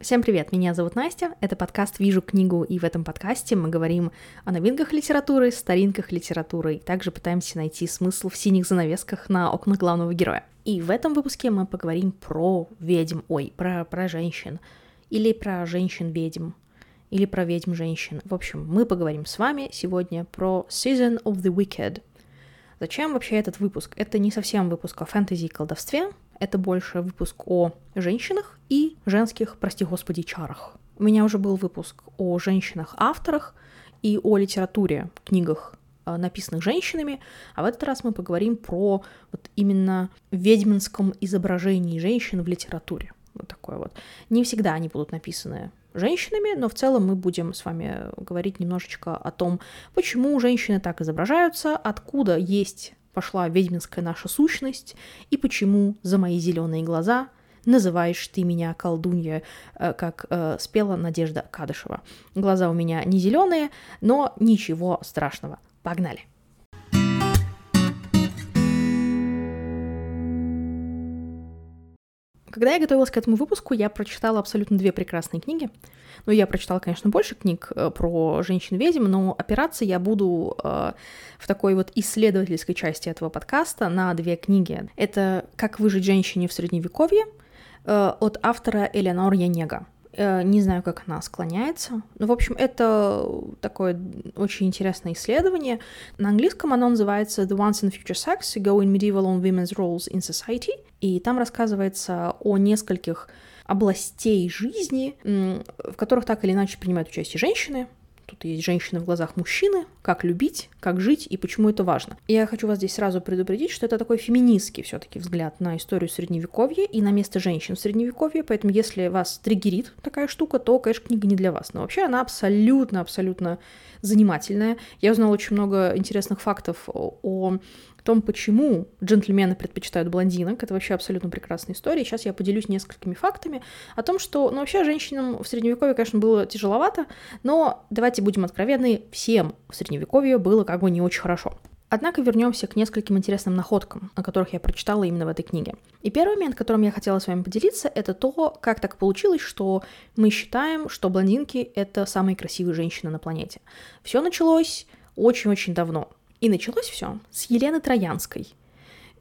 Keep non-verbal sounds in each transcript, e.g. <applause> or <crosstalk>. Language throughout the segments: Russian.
Всем привет, меня зовут Настя, это подкаст «Вижу книгу», и в этом подкасте мы говорим о новинках литературы, старинках литературы, и также пытаемся найти смысл в синих занавесках на окнах главного героя. И в этом выпуске мы поговорим про ведьм, ой, про, про женщин, или про женщин-ведьм, или про ведьм-женщин. В общем, мы поговорим с вами сегодня про Season of the Wicked. Зачем вообще этот выпуск? Это не совсем выпуск о фэнтези и колдовстве, это больше выпуск о женщинах и женских, прости господи, чарах. У меня уже был выпуск о женщинах-авторах и о литературе, книгах, э, написанных женщинами, а в этот раз мы поговорим про вот именно ведьминском изображении женщин в литературе. Вот такое вот. Не всегда они будут написаны женщинами, но в целом мы будем с вами говорить немножечко о том, почему женщины так изображаются, откуда есть пошла ведьминская наша сущность, и почему за мои зеленые глаза называешь ты меня колдунья, э, как э, спела Надежда Кадышева. Глаза у меня не зеленые, но ничего страшного. Погнали! Когда я готовилась к этому выпуску, я прочитала абсолютно две прекрасные книги. Ну, я прочитала, конечно, больше книг э, про женщин-ведьм, но опираться я буду э, в такой вот исследовательской части этого подкаста на две книги. Это «Как выжить женщине в Средневековье» э, от автора Элеонор Янега. Э, не знаю, как она склоняется. Ну, в общем, это такое очень интересное исследование. На английском оно называется The Once and Future Sex, Go in Medieval on Women's Roles in Society. И там рассказывается о нескольких областей жизни, в которых так или иначе принимают участие женщины, Тут есть женщины в глазах мужчины, как любить, как жить и почему это важно. Я хочу вас здесь сразу предупредить, что это такой феминистский все-таки взгляд на историю Средневековья и на место женщин в Средневековье, поэтому если вас триггерит такая штука, то, конечно, книга не для вас. Но вообще она абсолютно-абсолютно занимательная. Я узнала очень много интересных фактов о том, почему джентльмены предпочитают блондинок. Это вообще абсолютно прекрасная история. Сейчас я поделюсь несколькими фактами о том, что, ну, вообще женщинам в Средневековье, конечно, было тяжеловато, но давайте будем откровенны, всем в Средневековье было как бы не очень хорошо. Однако вернемся к нескольким интересным находкам, о которых я прочитала именно в этой книге. И первый момент, которым я хотела с вами поделиться, это то, как так получилось, что мы считаем, что блондинки — это самые красивые женщины на планете. Все началось очень-очень давно. И началось все с Елены Троянской.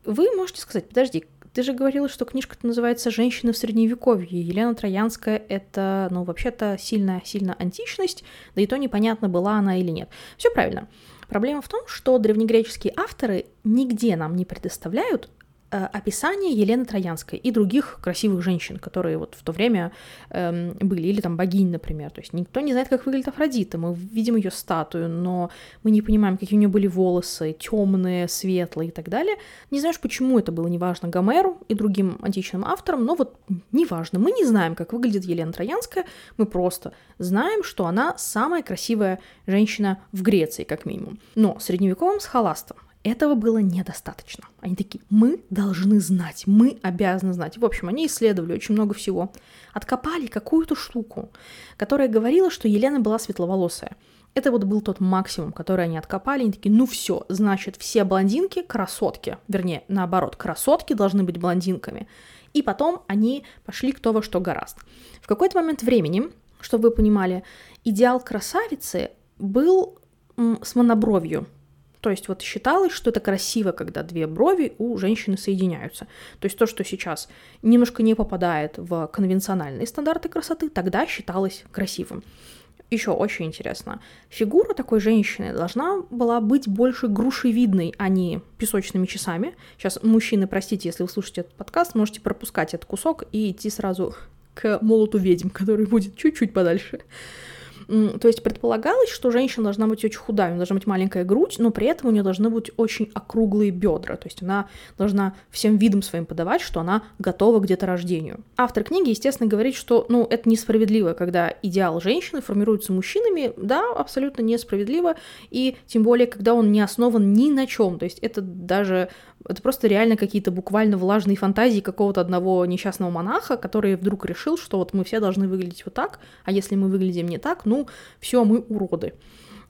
Вы можете сказать, подожди, ты же говорила, что книжка-то называется «Женщины в Средневековье». Елена Троянская — это, ну, вообще-то сильно-сильно античность, да и то непонятно, была она или нет. Все правильно. Проблема в том, что древнегреческие авторы нигде нам не предоставляют описание Елены Троянской и других красивых женщин, которые вот в то время эм, были, или там богинь, например. То есть никто не знает, как выглядит Афродита. Мы видим ее статую, но мы не понимаем, какие у нее были волосы, темные, светлые и так далее. Не знаешь, почему это было неважно Гомеру и другим античным авторам, но вот неважно. Мы не знаем, как выглядит Елена Троянская, мы просто знаем, что она самая красивая женщина в Греции, как минимум. Но средневековым схоластом этого было недостаточно. Они такие, мы должны знать, мы обязаны знать. В общем, они исследовали очень много всего. Откопали какую-то штуку, которая говорила, что Елена была светловолосая. Это вот был тот максимум, который они откопали. Они такие, ну все, значит, все блондинки красотки. Вернее, наоборот, красотки должны быть блондинками. И потом они пошли кто во что гораст. В какой-то момент времени, чтобы вы понимали, идеал красавицы был с монобровью. То есть вот считалось, что это красиво, когда две брови у женщины соединяются. То есть то, что сейчас немножко не попадает в конвенциональные стандарты красоты, тогда считалось красивым. Еще очень интересно. Фигура такой женщины должна была быть больше грушевидной, а не песочными часами. Сейчас, мужчины, простите, если вы слушаете этот подкаст, можете пропускать этот кусок и идти сразу к молоту ведьм, который будет чуть-чуть подальше. То есть предполагалось, что женщина должна быть очень худая, у нее должна быть маленькая грудь, но при этом у нее должны быть очень округлые бедра. То есть она должна всем видом своим подавать, что она готова к деторождению. Автор книги, естественно, говорит, что ну, это несправедливо, когда идеал женщины формируется мужчинами. Да, абсолютно несправедливо. И тем более, когда он не основан ни на чем. То есть это даже это просто реально какие-то буквально влажные фантазии какого-то одного несчастного монаха, который вдруг решил, что вот мы все должны выглядеть вот так, а если мы выглядим не так, ну, все, мы уроды.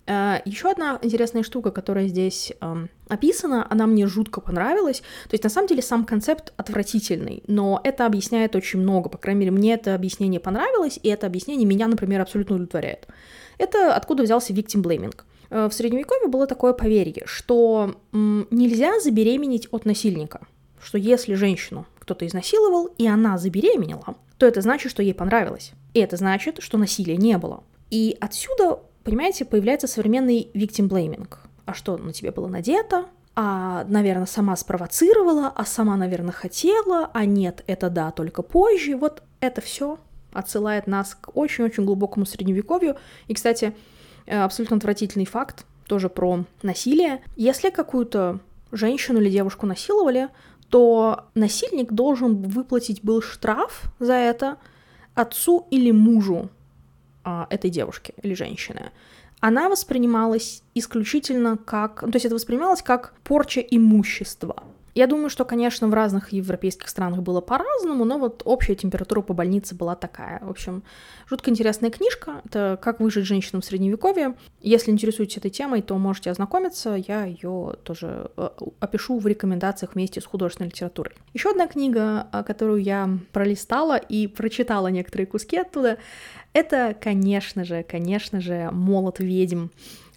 Э, Еще одна интересная штука, которая здесь эм, описана, она мне жутко понравилась. То есть, на самом деле, сам концепт отвратительный, но это объясняет очень много. По крайней мере, мне это объяснение понравилось, и это объяснение меня, например, абсолютно удовлетворяет. Это откуда взялся victim blaming. Э, в Средневековье было такое поверье, что нельзя забеременеть от насильника, что если женщину кто-то изнасиловал, и она забеременела, то это значит, что ей понравилось. И это значит, что насилия не было. И отсюда, понимаете, появляется современный victim blaming. А что на тебе было надето? А, наверное, сама спровоцировала, а сама, наверное, хотела, а нет, это да, только позже. Вот это все отсылает нас к очень-очень глубокому средневековью. И, кстати, э, абсолютно отвратительный факт, тоже про насилие. Если какую-то женщину или девушку насиловали, то насильник должен выплатить был штраф за это отцу или мужу а, этой девушки или женщины. Она воспринималась исключительно как... То есть это воспринималось как порча имущества. Я думаю, что, конечно, в разных европейских странах было по-разному, но вот общая температура по больнице была такая. В общем, жутко интересная книжка. Это «Как выжить женщину в Средневековье». Если интересуетесь этой темой, то можете ознакомиться. Я ее тоже э, опишу в рекомендациях вместе с художественной литературой. Еще одна книга, э, которую я пролистала и прочитала некоторые куски оттуда, это, конечно же, конечно же, «Молот ведьм».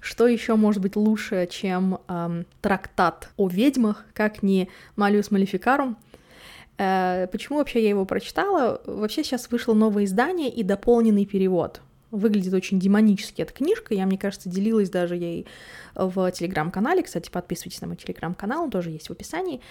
Что еще может быть лучше, чем эм, трактат о ведьмах, как не Малиус Малификарум? Э, почему вообще я его прочитала? Вообще сейчас вышло новое издание и дополненный перевод. Выглядит очень демонически эта книжка. Я, мне кажется, делилась даже ей в телеграм-канале. Кстати, подписывайтесь на мой телеграм-канал, он тоже есть в описании.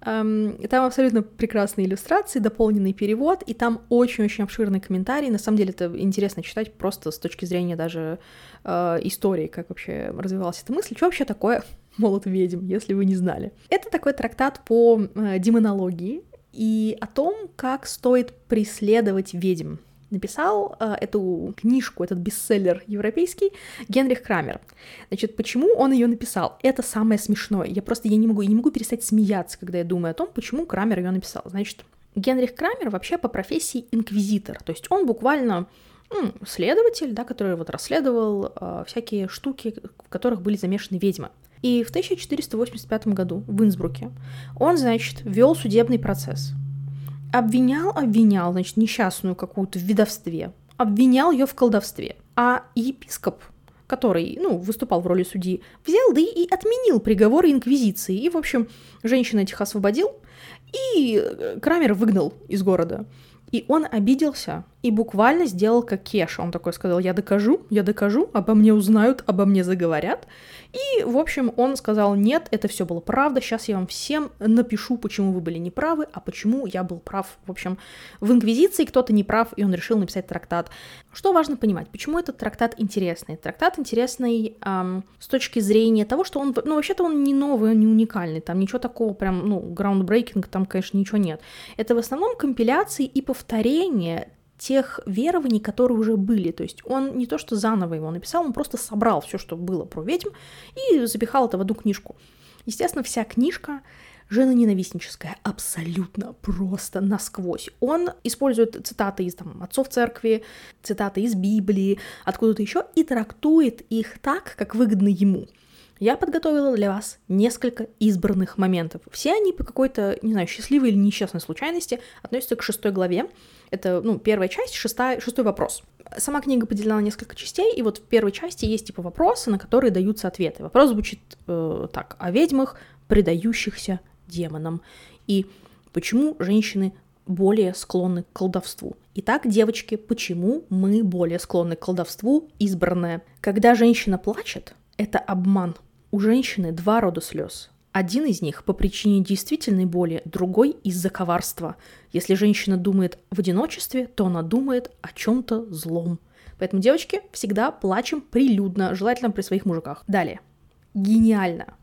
Эм, там абсолютно прекрасные иллюстрации, дополненный перевод, и там очень-очень обширный комментарий. На самом деле это интересно читать просто с точки зрения даже э, истории, как вообще развивалась эта мысль. Что вообще такое <laughs> молот ведьм, если вы не знали? Это такой трактат по э, демонологии и о том, как стоит преследовать ведьм написал э, эту книжку, этот бестселлер европейский, Генрих Крамер. Значит, почему он ее написал? Это самое смешное. Я просто я не могу, я не могу перестать смеяться, когда я думаю о том, почему Крамер ее написал. Значит, Генрих Крамер вообще по профессии инквизитор, то есть он буквально ну, следователь, да, который вот расследовал э, всякие штуки, в которых были замешаны ведьмы. И в 1485 году в Инсбруке он, значит, вел судебный процесс обвинял, обвинял, значит, несчастную какую-то в ведовстве, обвинял ее в колдовстве. А епископ, который, ну, выступал в роли судьи, взял, да и отменил приговоры инквизиции. И, в общем, женщин этих освободил, и э, Крамер выгнал из города. И он обиделся и буквально сделал как Кеша. Он такой сказал, я докажу, я докажу, обо мне узнают, обо мне заговорят. И, в общем, он сказал, нет, это все было правда, сейчас я вам всем напишу, почему вы были неправы, а почему я был прав. В общем, в Инквизиции кто-то не прав, и он решил написать трактат. Что важно понимать, почему этот трактат интересный? Трактат интересный эм, с точки зрения того, что он, ну, вообще-то он не новый, он не уникальный, там ничего такого прям, ну, groundbreaking, там, конечно, ничего нет. Это в основном компиляции и повторения тех верований, которые уже были. То есть он не то что заново его написал, он просто собрал все, что было про ведьм, и запихал это в одну книжку. Естественно, вся книжка женоненавистническая, абсолютно просто насквозь. Он использует цитаты из там, отцов церкви, цитаты из Библии, откуда-то еще, и трактует их так, как выгодно ему. Я подготовила для вас несколько избранных моментов. Все они по какой-то, не знаю, счастливой или несчастной случайности относятся к шестой главе, это, ну, первая часть, шестая, шестой вопрос. Сама книга поделена на несколько частей, и вот в первой части есть типа вопросы, на которые даются ответы. Вопрос звучит э, так: о ведьмах, предающихся демонам, и почему женщины более склонны к колдовству. Итак, девочки, почему мы более склонны к колдовству? Избранное. Когда женщина плачет, это обман. У женщины два рода слез. Один из них по причине действительной боли, другой из-за коварства. Если женщина думает в одиночестве, то она думает о чем-то злом. Поэтому, девочки, всегда плачем прилюдно, желательно при своих мужиках. Далее. Гениально.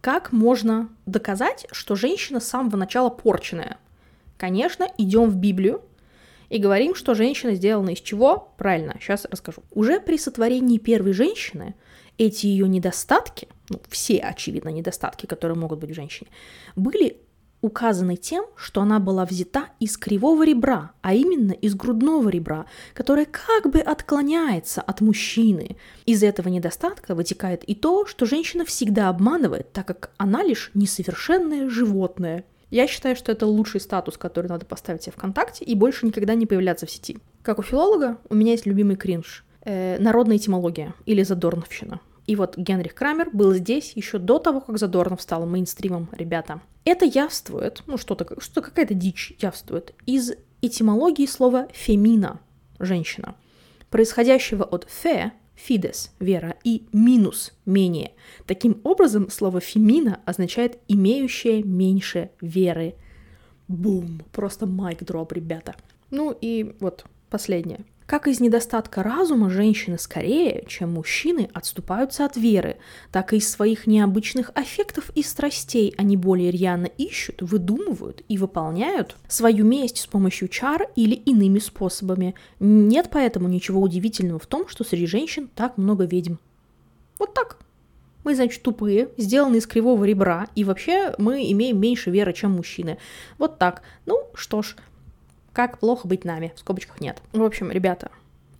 Как можно доказать, что женщина с самого начала порченная? Конечно, идем в Библию и говорим, что женщина сделана из чего? Правильно, сейчас расскажу. Уже при сотворении первой женщины эти ее недостатки, ну, все, очевидно, недостатки, которые могут быть в женщине, были указаны тем, что она была взята из кривого ребра, а именно из грудного ребра, которое как бы отклоняется от мужчины. Из этого недостатка вытекает и то, что женщина всегда обманывает, так как она лишь несовершенное животное. Я считаю, что это лучший статус, который надо поставить себе ВКонтакте и больше никогда не появляться в сети. Как у филолога, у меня есть любимый кринж. Э, народная этимология или задорновщина. И вот Генрих Крамер был здесь еще до того, как Задорнов стал мейнстримом, ребята. Это явствует, ну что-то, что какая-то дичь явствует, из этимологии слова «фемина» — женщина, происходящего от «фе» — фидес — вера, и «минус» — менее. Таким образом, слово «фемина» означает «имеющая меньше веры». Бум! Просто майк-дроп, ребята. Ну и вот последнее — как из недостатка разума женщины скорее, чем мужчины, отступаются от веры, так и из своих необычных аффектов и страстей они более рьяно ищут, выдумывают и выполняют свою месть с помощью чар или иными способами. Нет поэтому ничего удивительного в том, что среди женщин так много ведьм. Вот так. Мы, значит, тупые, сделаны из кривого ребра, и вообще мы имеем меньше веры, чем мужчины. Вот так. Ну, что ж, как плохо быть нами? В скобочках нет. В общем, ребята,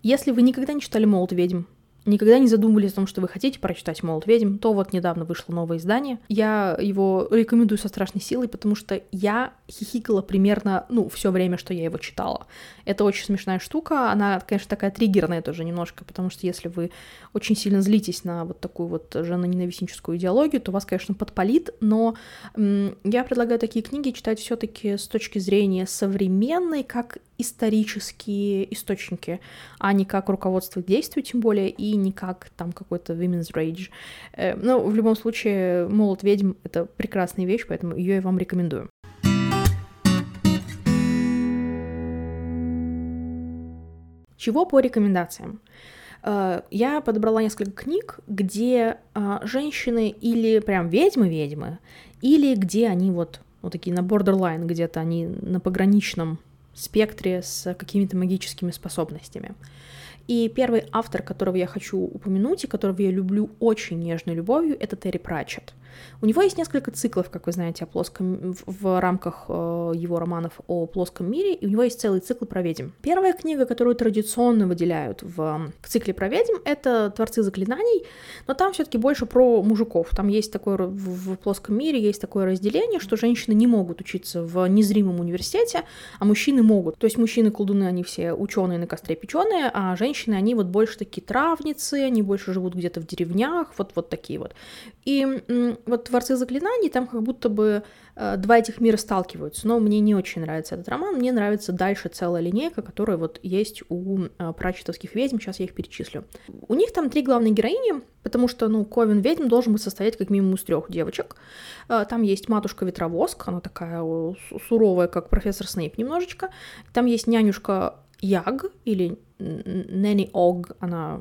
если вы никогда не читали «Молот ведьм», никогда не задумывались о том, что вы хотите прочитать «Молот ведьм», то вот недавно вышло новое издание. Я его рекомендую со страшной силой, потому что я хихикала примерно, ну, все время, что я его читала. Это очень смешная штука, она, конечно, такая триггерная тоже немножко, потому что если вы очень сильно злитесь на вот такую вот женоненавистническую идеологию, то вас, конечно, подпалит, но я предлагаю такие книги читать все таки с точки зрения современной, как исторические источники, а не как руководство к действию, тем более, и не как там какой-то women's rage. Э, но в любом случае, «Молот ведьм» — это прекрасная вещь, поэтому ее я вам рекомендую. Чего по рекомендациям? Э, я подобрала несколько книг, где э, женщины или прям ведьмы-ведьмы, или где они вот, вот такие на borderline, где-то они на пограничном спектре с какими-то магическими способностями. И первый автор, которого я хочу упомянуть и которого я люблю очень нежной любовью, это Терри Пратчетт. У него есть несколько циклов, как вы знаете, о плоском, в рамках э, его романов о плоском мире, и у него есть целый цикл про ведьм. Первая книга, которую традиционно выделяют в, в цикле про ведьм, это «Творцы заклинаний», но там все таки больше про мужиков. Там есть такое, в, в плоском мире есть такое разделение, что женщины не могут учиться в незримом университете, а мужчины могут. То есть мужчины-колдуны, они все ученые на костре печеные, а женщины, они вот больше такие травницы, они больше живут где-то в деревнях, вот, вот такие вот. И вот «Творцы заклинаний», там как будто бы э, два этих мира сталкиваются, но мне не очень нравится этот роман, мне нравится дальше целая линейка, которая вот есть у э, прачетовских ведьм, сейчас я их перечислю. У них там три главные героини, потому что, ну, Ковен ведьм должен быть состоять как минимум из трех девочек. Э, там есть матушка Ветровоск, она такая суровая, как профессор Снейп немножечко. Там есть нянюшка Яг, или Нэнни Ог, она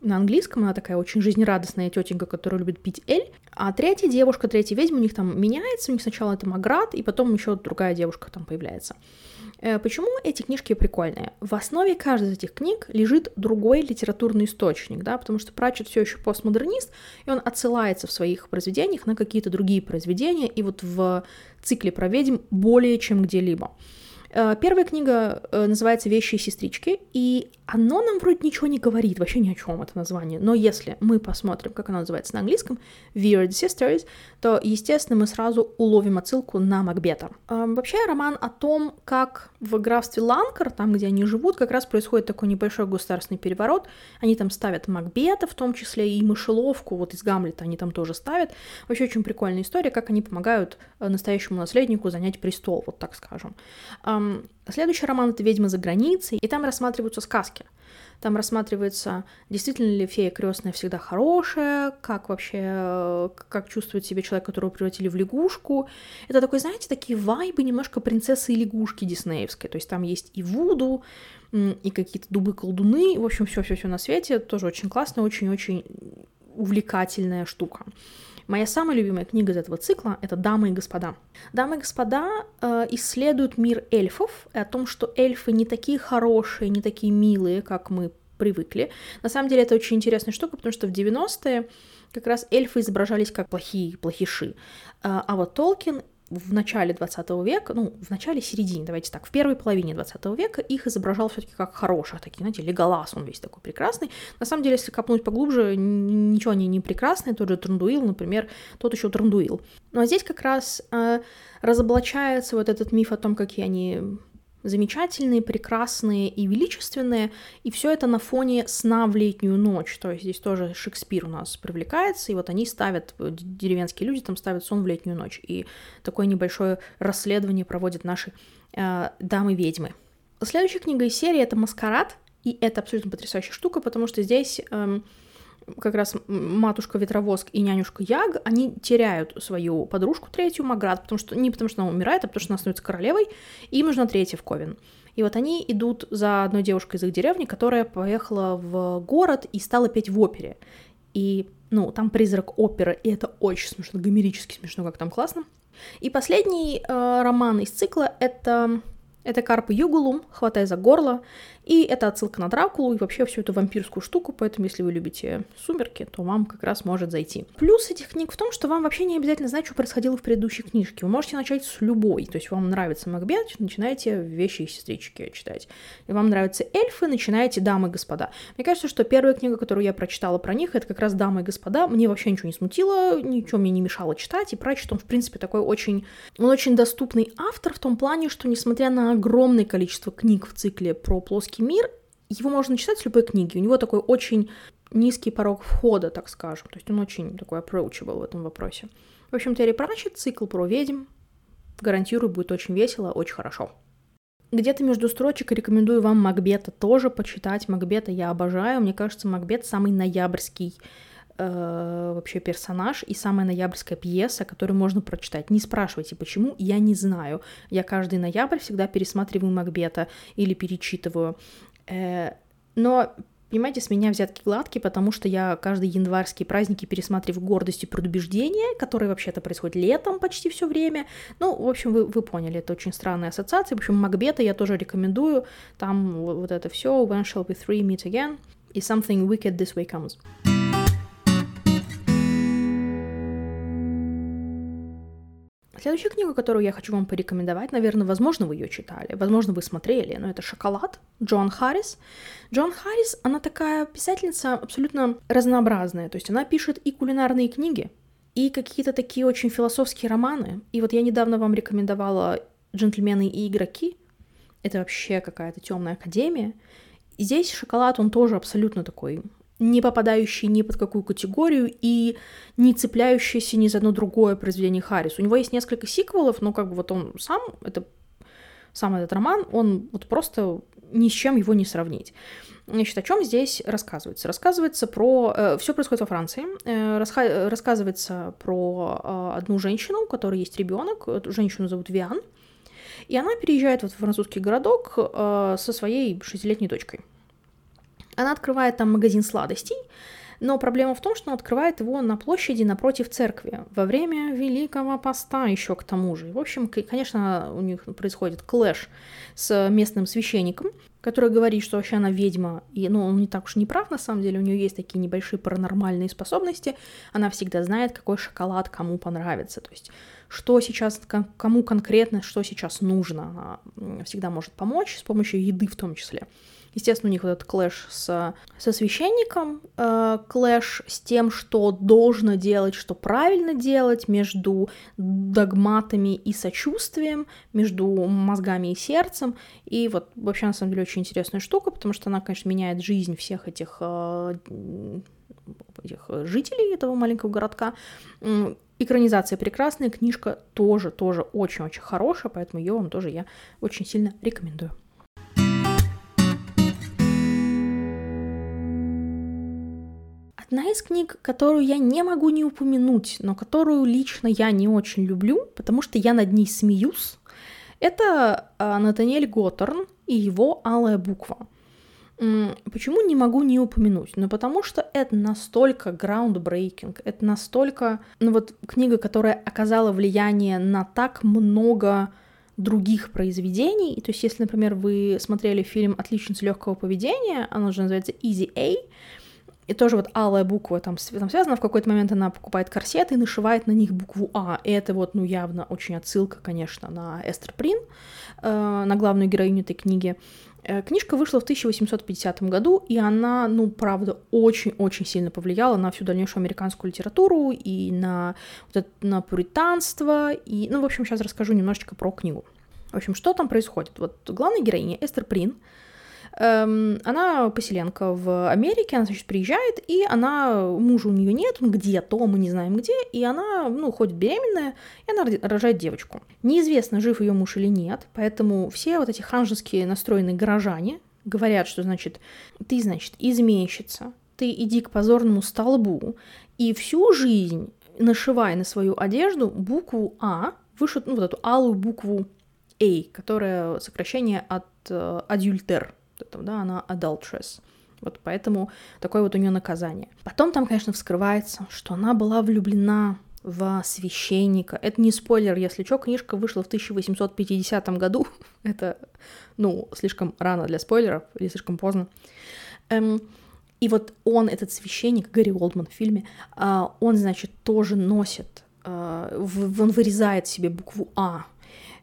на английском, она такая очень жизнерадостная тетенька, которая любит пить эль. А третья девушка, третья ведьма, у них там меняется, у них сначала это Маград, и потом еще другая девушка там появляется. Э, почему эти книжки прикольные? В основе каждой из этих книг лежит другой литературный источник, да, потому что Пратчет все еще постмодернист, и он отсылается в своих произведениях на какие-то другие произведения, и вот в цикле про ведьм более чем где-либо. Э, первая книга э, называется «Вещи и сестрички», и оно нам вроде ничего не говорит, вообще ни о чем это название. Но если мы посмотрим, как оно называется на английском, Weird Sisters, то, естественно, мы сразу уловим отсылку на Макбета. Эм, вообще, роман о том, как в графстве Ланкар, там, где они живут, как раз происходит такой небольшой государственный переворот. Они там ставят Макбета, в том числе и мышеловку, вот из Гамлета они там тоже ставят. Вообще очень прикольная история, как они помогают э, настоящему наследнику занять престол, вот так скажем. Эм, Следующий роман — это «Ведьма за границей», и там рассматриваются сказки. Там рассматривается, действительно ли фея крестная всегда хорошая, как вообще, как чувствует себя человек, которого превратили в лягушку. Это такой, знаете, такие вайбы немножко принцессы и лягушки диснеевской. То есть там есть и Вуду, и какие-то дубы-колдуны, в общем, все все все на свете. Тоже очень классная, очень-очень увлекательная штука. Моя самая любимая книга из этого цикла — это «Дамы и господа». «Дамы и господа» э, исследуют мир эльфов и о том, что эльфы не такие хорошие, не такие милые, как мы привыкли. На самом деле это очень интересная штука, потому что в 90-е как раз эльфы изображались как плохие, плохиши. Э, а вот Толкин в начале 20 века, ну, в начале, середине, давайте так, в первой половине 20 века их изображал все таки как хороших, такие, знаете, Леголас, он весь такой прекрасный. На самом деле, если копнуть поглубже, ничего они не прекрасные, тот же Трандуил, например, тот еще Трандуил. Ну, а здесь как раз э, разоблачается вот этот миф о том, какие они замечательные, прекрасные и величественные, и все это на фоне сна в летнюю ночь. То есть здесь тоже Шекспир у нас привлекается, и вот они ставят, деревенские люди там ставят сон в летнюю ночь. И такое небольшое расследование проводят наши э, дамы-ведьмы. Следующая книга из серии это «Маскарад», и это абсолютно потрясающая штука, потому что здесь эм, как раз матушка Ветровоск и нянюшка Яг, они теряют свою подружку третью, Маград, потому что не потому что она умирает, а потому что она становится королевой, и им нужна третья в Ковен. И вот они идут за одной девушкой из их деревни, которая поехала в город и стала петь в опере. И, ну, там призрак оперы, и это очень смешно, гомерически смешно, как там классно. И последний э, роман из цикла — это это Карп Югулум, хватай за горло. И это отсылка на Дракулу и вообще всю эту вампирскую штуку, поэтому если вы любите сумерки, то вам как раз может зайти. Плюс этих книг в том, что вам вообще не обязательно знать, что происходило в предыдущей книжке. Вы можете начать с любой. То есть вам нравится Макбет, начинаете вещи и сестрички читать. И вам нравятся эльфы, начинаете дамы и господа. Мне кажется, что первая книга, которую я прочитала про них, это как раз дамы и господа. Мне вообще ничего не смутило, ничего мне не мешало читать. И Пратчет, он, в принципе, такой очень... Он очень доступный автор в том плане, что, несмотря на огромное количество книг в цикле про плоский мир, его можно читать с любой книги. У него такой очень низкий порог входа, так скажем. То есть он очень такой approachable в этом вопросе. В общем, Терри Пратчетт, цикл про ведьм. Гарантирую, будет очень весело, очень хорошо. Где-то между строчек рекомендую вам Макбета тоже почитать. Макбета я обожаю. Мне кажется, Макбет самый ноябрьский э, вообще персонаж и самая ноябрьская пьеса, которую можно прочитать. Не спрашивайте, почему, я не знаю. Я каждый ноябрь всегда пересматриваю Макбета или перечитываю. Э, но Понимаете, с меня взятки гладкие, потому что я каждые январские праздники пересматриваю гордость и предубеждение, которые вообще-то происходят летом почти все время. Ну, в общем, вы, вы поняли, это очень странная ассоциация. В общем, Макбета я тоже рекомендую. Там вот это все. When shall we three meet again? И something wicked this way comes. Следующая книга, которую я хочу вам порекомендовать, наверное, возможно, вы ее читали, возможно, вы смотрели, но это «Шоколад» Джон Харрис. Джон Харрис, она такая писательница абсолютно разнообразная, то есть она пишет и кулинарные книги, и какие-то такие очень философские романы. И вот я недавно вам рекомендовала «Джентльмены и игроки». Это вообще какая-то темная академия. И здесь шоколад, он тоже абсолютно такой не попадающий ни под какую категорию и не цепляющийся ни за одно другое произведение Харрис. У него есть несколько сиквелов, но как бы вот он сам, это, сам этот роман, он вот просто ни с чем его не сравнить. Значит, о чем здесь рассказывается? Рассказывается про... Э, все происходит во Франции. Э, раска... Рассказывается про э, одну женщину, у которой есть ребенок. Эту женщину зовут Виан. И она переезжает вот в французский городок э, со своей шестилетней дочкой. Она открывает там магазин сладостей, но проблема в том, что она открывает его на площади напротив церкви во время Великого Поста еще к тому же. В общем, конечно, у них происходит клэш с местным священником, который говорит, что вообще она ведьма, и, ну, он не так уж не прав, на самом деле, у нее есть такие небольшие паранормальные способности, она всегда знает, какой шоколад кому понравится, то есть что сейчас, кому конкретно, что сейчас нужно, она всегда может помочь с помощью еды в том числе. Естественно, у них вот этот clash с, со священником, э, clash с тем, что должно делать, что правильно делать, между догматами и сочувствием, между мозгами и сердцем. И вот вообще, на самом деле, очень интересная штука, потому что она, конечно, меняет жизнь всех этих, э, этих жителей этого маленького городка. Экранизация прекрасная, книжка тоже, тоже очень-очень хорошая, поэтому ее вам тоже я очень сильно рекомендую. Одна из книг, которую я не могу не упомянуть, но которую лично я не очень люблю, потому что я над ней смеюсь, это а, Натаниэль Готтерн и его «Алая буква». Почему не могу не упомянуть? Ну, потому что это настолько groundbreaking, это настолько, ну вот, книга, которая оказала влияние на так много других произведений. То есть, если, например, вы смотрели фильм «Отличница легкого поведения», оно же называется Easy A, И тоже вот алая буква там, там связана. В какой-то момент она покупает корсеты и нашивает на них букву А. И это вот, ну, явно очень отсылка, конечно, на Эстер Прин, э, на главную героиню этой книги. Э, книжка вышла в 1850 году, и она, ну, правда, очень-очень сильно повлияла на всю дальнейшую американскую литературу и на, вот это, на пуританство. И, ну, в общем, сейчас расскажу немножечко про книгу. В общем, что там происходит? Вот главная героиня Эстер Прин, она поселенка в Америке, она, значит, приезжает, и она, мужа у нее нет, он где-то, мы не знаем где, и она, ну, ходит беременная, и она рожает девочку. Неизвестно, жив ее муж или нет, поэтому все вот эти ханжеские настроенные горожане говорят, что, значит, ты, значит, изменщица, ты иди к позорному столбу, и всю жизнь нашивай на свою одежду букву А, вышит, ну, вот эту алую букву a, которая сокращение от э, адюльтер, да, она adulteress. Вот поэтому такое вот у нее наказание. Потом там, конечно, вскрывается, что она была влюблена в священника. Это не спойлер, если что, книжка вышла в 1850 году. <laughs> Это, ну, слишком рано для спойлеров или слишком поздно. Эм, и вот он, этот священник, Гарри Олдман в фильме, э, он, значит, тоже носит, э, он вырезает себе букву А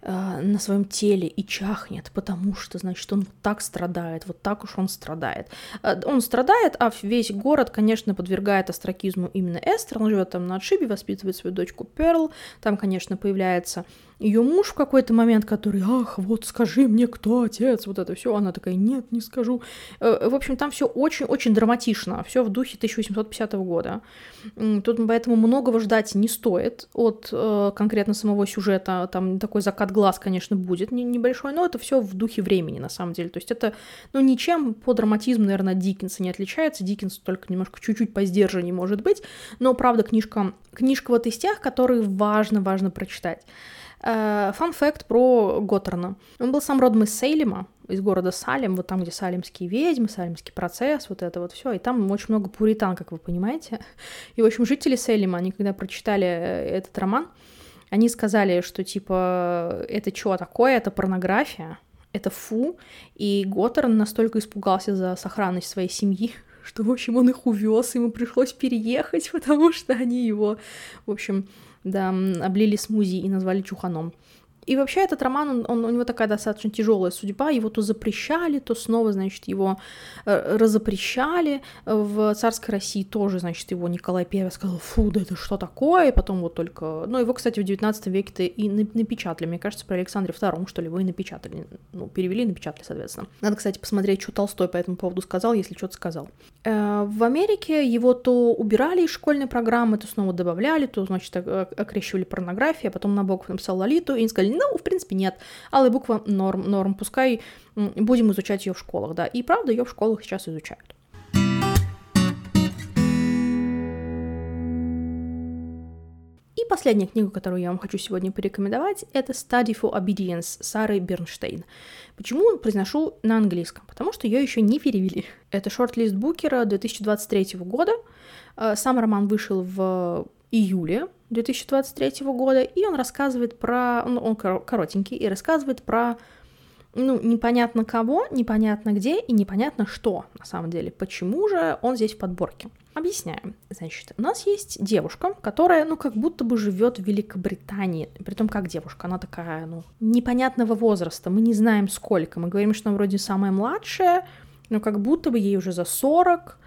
э, на своем теле и чахнет, потому что, значит, он вот так страдает, вот так уж он страдает. Э, он страдает, а весь город, конечно, подвергает астракизму именно Эстер. Он живет там на отшибе, воспитывает свою дочку Перл. Там, конечно, появляется ее муж в какой-то момент, который, ах, вот скажи мне, кто отец, вот это все, она такая, нет, не скажу. Э, в общем, там все очень-очень драматично, все в духе 1850 года. Тут поэтому многого ждать не стоит от э, конкретно самого сюжета, там такой закат глаз, конечно, будет небольшой, но это все в духе времени, на самом деле. То есть это, ну, ничем по драматизму, наверное, Диккенса не отличается, Диккенс только немножко чуть-чуть по сдержаннее может быть, но, правда, книжка, книжка вот из тех, которые важно-важно прочитать. Фан-факт э, про Готтерна. Он был сам родом из Сейлема, из города Салем, вот там, где салемские ведьмы, салемский процесс, вот это вот все. И там очень много пуритан, как вы понимаете. И, в общем, жители Сейлема, они когда прочитали э, этот роман, они сказали, что, типа, это что такое, это порнография, это фу. И Готтерн настолько испугался за сохранность своей семьи, <laughs> что, в общем, он их увез, ему пришлось переехать, <laughs> потому что они его, в общем, да, облили смузи и назвали чуханом. И вообще этот роман, он, он, у него такая достаточно тяжелая судьба, его то запрещали, то снова, значит, его э, разопрещали. В царской России тоже, значит, его Николай I сказал, фу, да это что такое? И потом вот только... Ну, его, кстати, в 19 веке-то и напечатали, мне кажется, про Александре II, что ли, его и напечатали. Ну, перевели и напечатали, соответственно. Надо, кстати, посмотреть, что Толстой по этому поводу сказал, если что-то сказал. Э, в Америке его то убирали из школьной программы, то снова добавляли, то, значит, окрещивали порнографию, а потом Набоков написал Лолиту, и сказали, ну, в принципе, нет. Алая буква норм, норм, пускай будем изучать ее в школах, да. И правда, ее в школах сейчас изучают. И последняя книга, которую я вам хочу сегодня порекомендовать, это Study for Obedience Сары Бернштейн. Почему произношу на английском? Потому что ее еще не перевели. Это шорт-лист Букера 2023 года. Э, сам роман вышел в июле 2023 года, и он рассказывает про... Ну, он коротенький, и рассказывает про ну, непонятно кого, непонятно где и непонятно что, на самом деле. Почему же он здесь в подборке? Объясняем. Значит, у нас есть девушка, которая, ну, как будто бы живет в Великобритании. Притом, как девушка, она такая, ну, непонятного возраста. Мы не знаем сколько. Мы говорим, что она вроде самая младшая, но как будто бы ей уже за 40.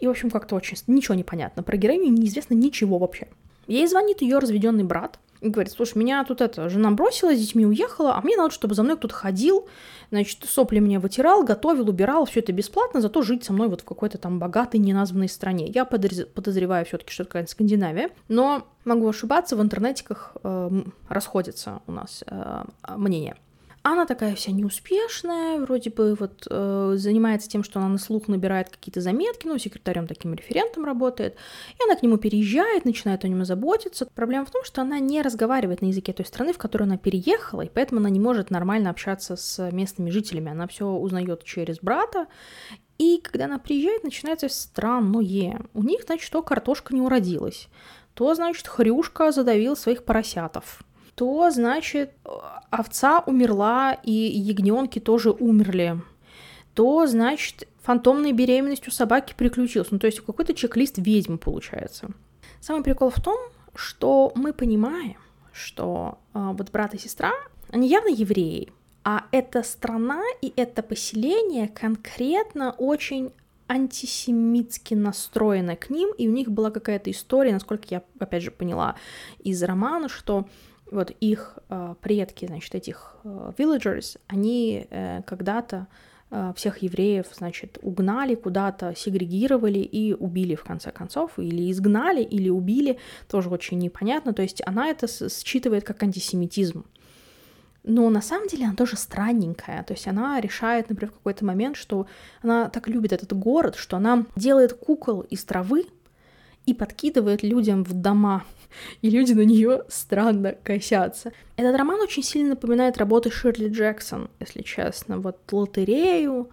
И, в общем, как-то очень... Ничего не понятно. Про героиню неизвестно ничего вообще. Ей звонит ее разведенный брат и говорит, слушай, меня тут это, жена бросила, с детьми уехала, а мне надо, чтобы за мной кто-то ходил, значит, сопли мне вытирал, готовил, убирал, все это бесплатно, зато жить со мной вот в какой-то там богатой, неназванной стране. Я подозреваю все-таки, что это какая-то Скандинавия, но могу ошибаться, в интернетиках э, расходятся у нас э, мнения. Она такая вся неуспешная, вроде бы вот э, занимается тем, что она на слух набирает какие-то заметки, ну, секретарем таким референтом работает, и она к нему переезжает, начинает о нем заботиться. Проблема в том, что она не разговаривает на языке той страны, в которую она переехала, и поэтому она не может нормально общаться с местными жителями. Она все узнает через брата, и когда она приезжает, начинается странное. У них, значит, то картошка не уродилась, то, значит, Хрюшка задавил своих поросятов, то, значит, овца умерла, и ягненки тоже умерли. что значит фантомная беременность у собаки приключилась. Ну, то есть какой-то чек-лист ведьм получается. Самый прикол в том, что мы понимаем, что э, вот брат и сестра, они явно евреи, а эта страна и это поселение конкретно очень антисемитски настроено к ним, и у них была какая-то история, насколько я, опять же, поняла из романа, что вот их э, предки, значит, этих э, villagers, они э, когда-то всех евреев, значит, угнали куда-то, сегрегировали и убили в конце концов, или изгнали, или убили, тоже очень непонятно, то есть она это считывает как антисемитизм. Но на самом деле она тоже странненькая. То есть она решает, например, в какой-то момент, что она так любит этот город, что она делает кукол из травы и подкидывает людям в дома. И люди на нее странно косятся. Этот роман очень сильно напоминает работы Ширли Джексон, если честно. Вот лотерею,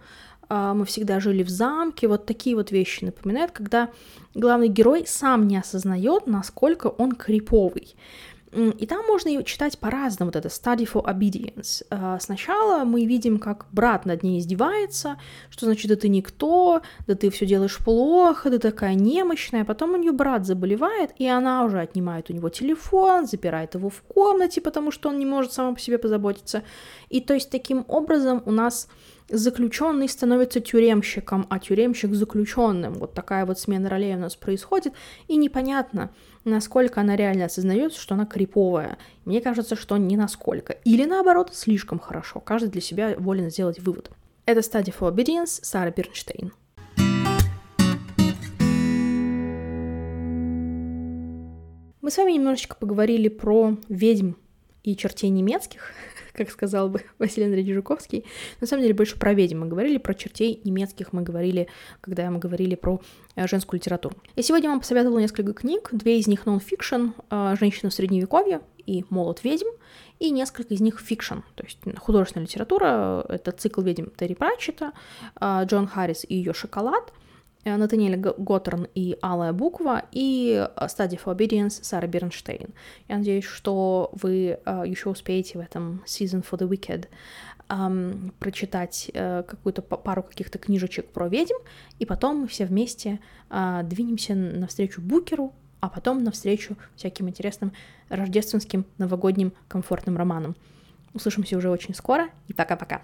а, мы всегда жили в замке, вот такие вот вещи напоминают, когда главный герой сам не осознает, насколько он криповый. И там можно ее читать по-разному, вот это study for obedience. А, сначала мы видим, как брат над ней издевается, что значит, да ты никто, да ты все делаешь плохо, да такая немощная. Потом у нее брат заболевает, и она уже отнимает у него телефон, запирает его в комнате, потому что он не может сам по себе позаботиться. И то есть таким образом у нас заключенный становится тюремщиком, а тюремщик заключенным. Вот такая вот смена ролей у нас происходит, и непонятно, насколько она реально осознает, что она криповая. Мне кажется, что не насколько. Или наоборот, слишком хорошо. Каждый для себя волен сделать вывод. Это Study for Obedience Сара Бернштейн. Мы с вами немножечко поговорили про ведьм и чертей немецких, <laughs> как сказал бы <laughs> Василий Андреевич Жуковский. На самом деле больше про ведьм мы говорили, про чертей немецких мы говорили, когда мы говорили про э, женскую литературу. Я сегодня вам посоветовала несколько книг, две из них нон-фикшн э, «Женщина в средневековье» и «Молот ведьм», и несколько из них фикшн, то есть художественная литература, это цикл ведьм Терри Пратчета, э, Джоанн Харрис и ее «Шоколад», Э, Натаниэль Готорн и Алая Буква, и э, Study for Obedience Сара Бернштейн. Я надеюсь, что вы э, еще успеете в этом Season for the Wicked um, прочитать uh, какую-то пару каких-то книжечек про ведьм, и потом мы все вместе uh, двинемся навстречу Букеру, а потом навстречу всяким интересным рождественским, новогодним, комфортным романам. Услышимся уже очень скоро, и пока-пока.